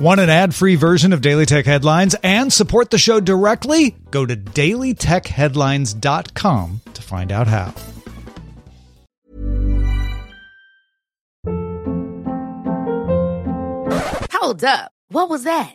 Want an ad free version of Daily Tech Headlines and support the show directly? Go to dailytechheadlines.com to find out how. Hold up. What was that?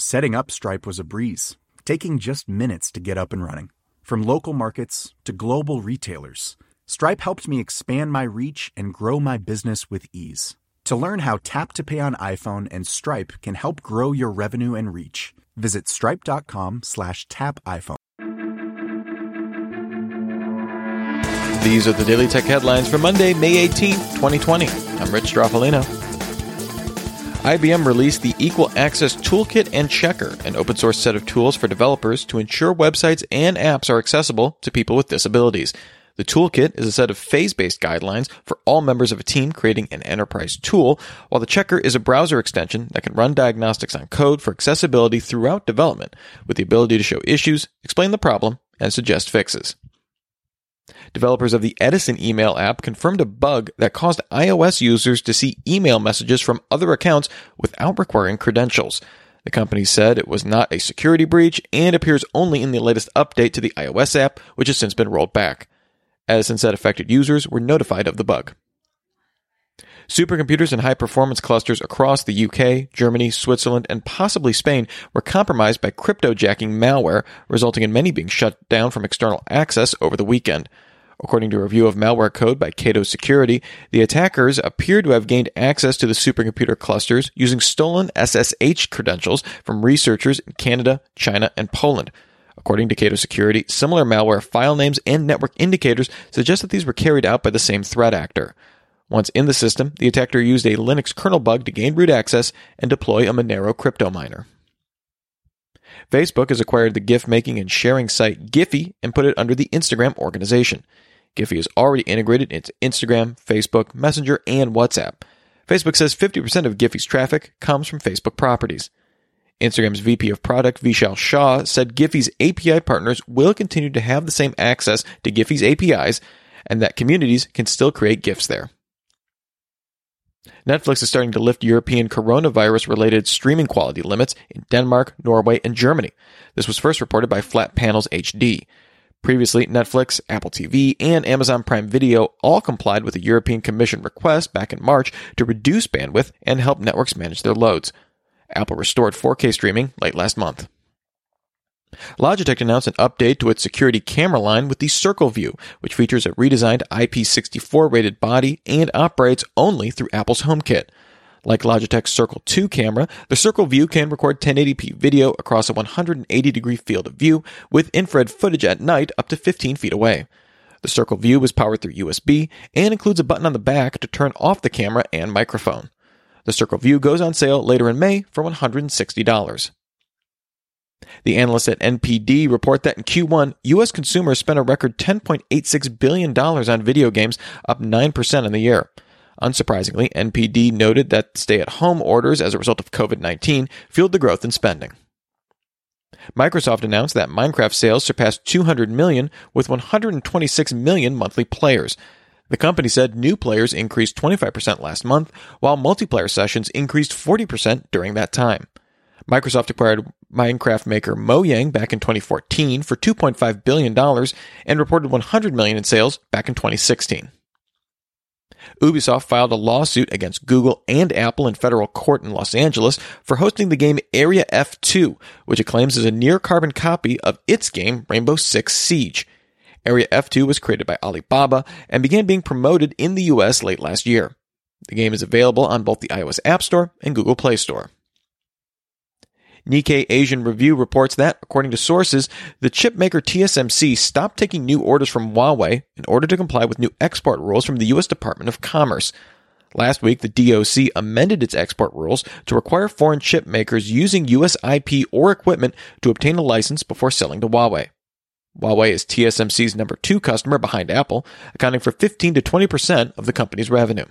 Setting up Stripe was a breeze, taking just minutes to get up and running. From local markets to global retailers, Stripe helped me expand my reach and grow my business with ease. To learn how Tap to Pay on iPhone and Stripe can help grow your revenue and reach, visit stripe.com slash tap iPhone. These are the Daily Tech headlines for Monday, May 18th, 2020. I'm Rich Stroffolino. IBM released the Equal Access Toolkit and Checker, an open source set of tools for developers to ensure websites and apps are accessible to people with disabilities. The toolkit is a set of phase based guidelines for all members of a team creating an enterprise tool, while the checker is a browser extension that can run diagnostics on code for accessibility throughout development, with the ability to show issues, explain the problem, and suggest fixes. Developers of the Edison email app confirmed a bug that caused iOS users to see email messages from other accounts without requiring credentials. The company said it was not a security breach and appears only in the latest update to the iOS app, which has since been rolled back. Edison said affected users were notified of the bug. Supercomputers and high performance clusters across the UK, Germany, Switzerland, and possibly Spain were compromised by cryptojacking malware, resulting in many being shut down from external access over the weekend. According to a review of malware code by Cado Security, the attackers appear to have gained access to the supercomputer clusters using stolen SSH credentials from researchers in Canada, China, and Poland. According to Cado Security, similar malware file names and network indicators suggest that these were carried out by the same threat actor. Once in the system, the attacker used a Linux kernel bug to gain root access and deploy a Monero crypto miner. Facebook has acquired the GIF making and sharing site Giphy and put it under the Instagram organization. Giphy is already integrated into Instagram, Facebook, Messenger, and WhatsApp. Facebook says 50% of Giphy's traffic comes from Facebook properties. Instagram's VP of Product, Vishal Shah, said Giphy's API partners will continue to have the same access to Giphy's APIs and that communities can still create GIFs there. Netflix is starting to lift European coronavirus related streaming quality limits in Denmark, Norway, and Germany. This was first reported by Flat Panels HD. Previously, Netflix, Apple TV, and Amazon Prime Video all complied with a European Commission request back in March to reduce bandwidth and help networks manage their loads. Apple restored 4K streaming late last month. Logitech announced an update to its security camera line with the Circle View, which features a redesigned IP64 rated body and operates only through Apple's HomeKit. Like Logitech's Circle 2 camera, the Circle View can record 1080p video across a 180 degree field of view with infrared footage at night up to 15 feet away. The Circle View is powered through USB and includes a button on the back to turn off the camera and microphone. The Circle View goes on sale later in May for $160. The analysts at NPD report that in Q1, U.S. consumers spent a record $10.86 billion on video games, up 9% in the year. Unsurprisingly, NPD noted that stay at home orders as a result of COVID 19 fueled the growth in spending. Microsoft announced that Minecraft sales surpassed 200 million with 126 million monthly players. The company said new players increased 25% last month, while multiplayer sessions increased 40% during that time. Microsoft acquired Minecraft maker Mojang back in 2014 for $2.5 billion and reported 100 million in sales back in 2016. Ubisoft filed a lawsuit against Google and Apple in federal court in Los Angeles for hosting the game Area F2, which it claims is a near carbon copy of its game Rainbow Six Siege. Area F2 was created by Alibaba and began being promoted in the US late last year. The game is available on both the iOS App Store and Google Play Store. Nikkei Asian Review reports that, according to sources, the chipmaker TSMC stopped taking new orders from Huawei in order to comply with new export rules from the U.S. Department of Commerce. Last week, the DOC amended its export rules to require foreign chip makers using U.S. IP or equipment to obtain a license before selling to Huawei. Huawei is TSMC's number two customer behind Apple, accounting for 15 to 20% of the company's revenue.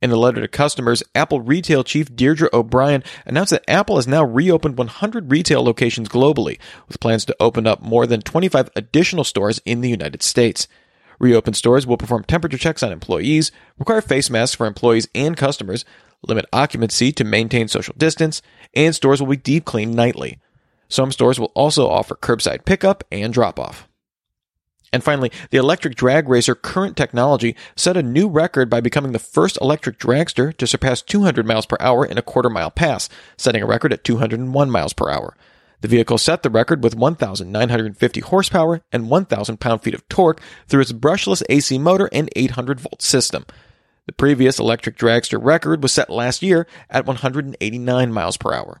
In a letter to customers, Apple retail chief Deirdre O'Brien announced that Apple has now reopened 100 retail locations globally, with plans to open up more than 25 additional stores in the United States. Reopened stores will perform temperature checks on employees, require face masks for employees and customers, limit occupancy to maintain social distance, and stores will be deep cleaned nightly. Some stores will also offer curbside pickup and drop off. And finally, the electric drag racer Current Technology set a new record by becoming the first electric dragster to surpass 200 miles per hour in a quarter mile pass, setting a record at 201 miles per hour. The vehicle set the record with 1,950 horsepower and 1,000 pound feet of torque through its brushless AC motor and 800 volt system. The previous electric dragster record was set last year at 189 miles per hour.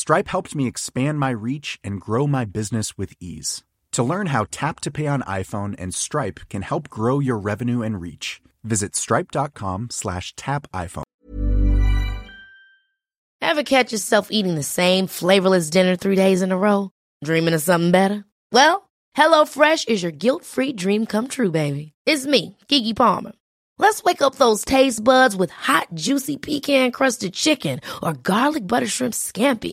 Stripe helped me expand my reach and grow my business with ease. To learn how Tap to Pay on iPhone and Stripe can help grow your revenue and reach, visit stripe.com slash tap iPhone. Ever catch yourself eating the same flavorless dinner three days in a row? Dreaming of something better? Well, HelloFresh is your guilt-free dream come true, baby. It's me, Keke Palmer. Let's wake up those taste buds with hot, juicy pecan crusted chicken or garlic butter shrimp scampi.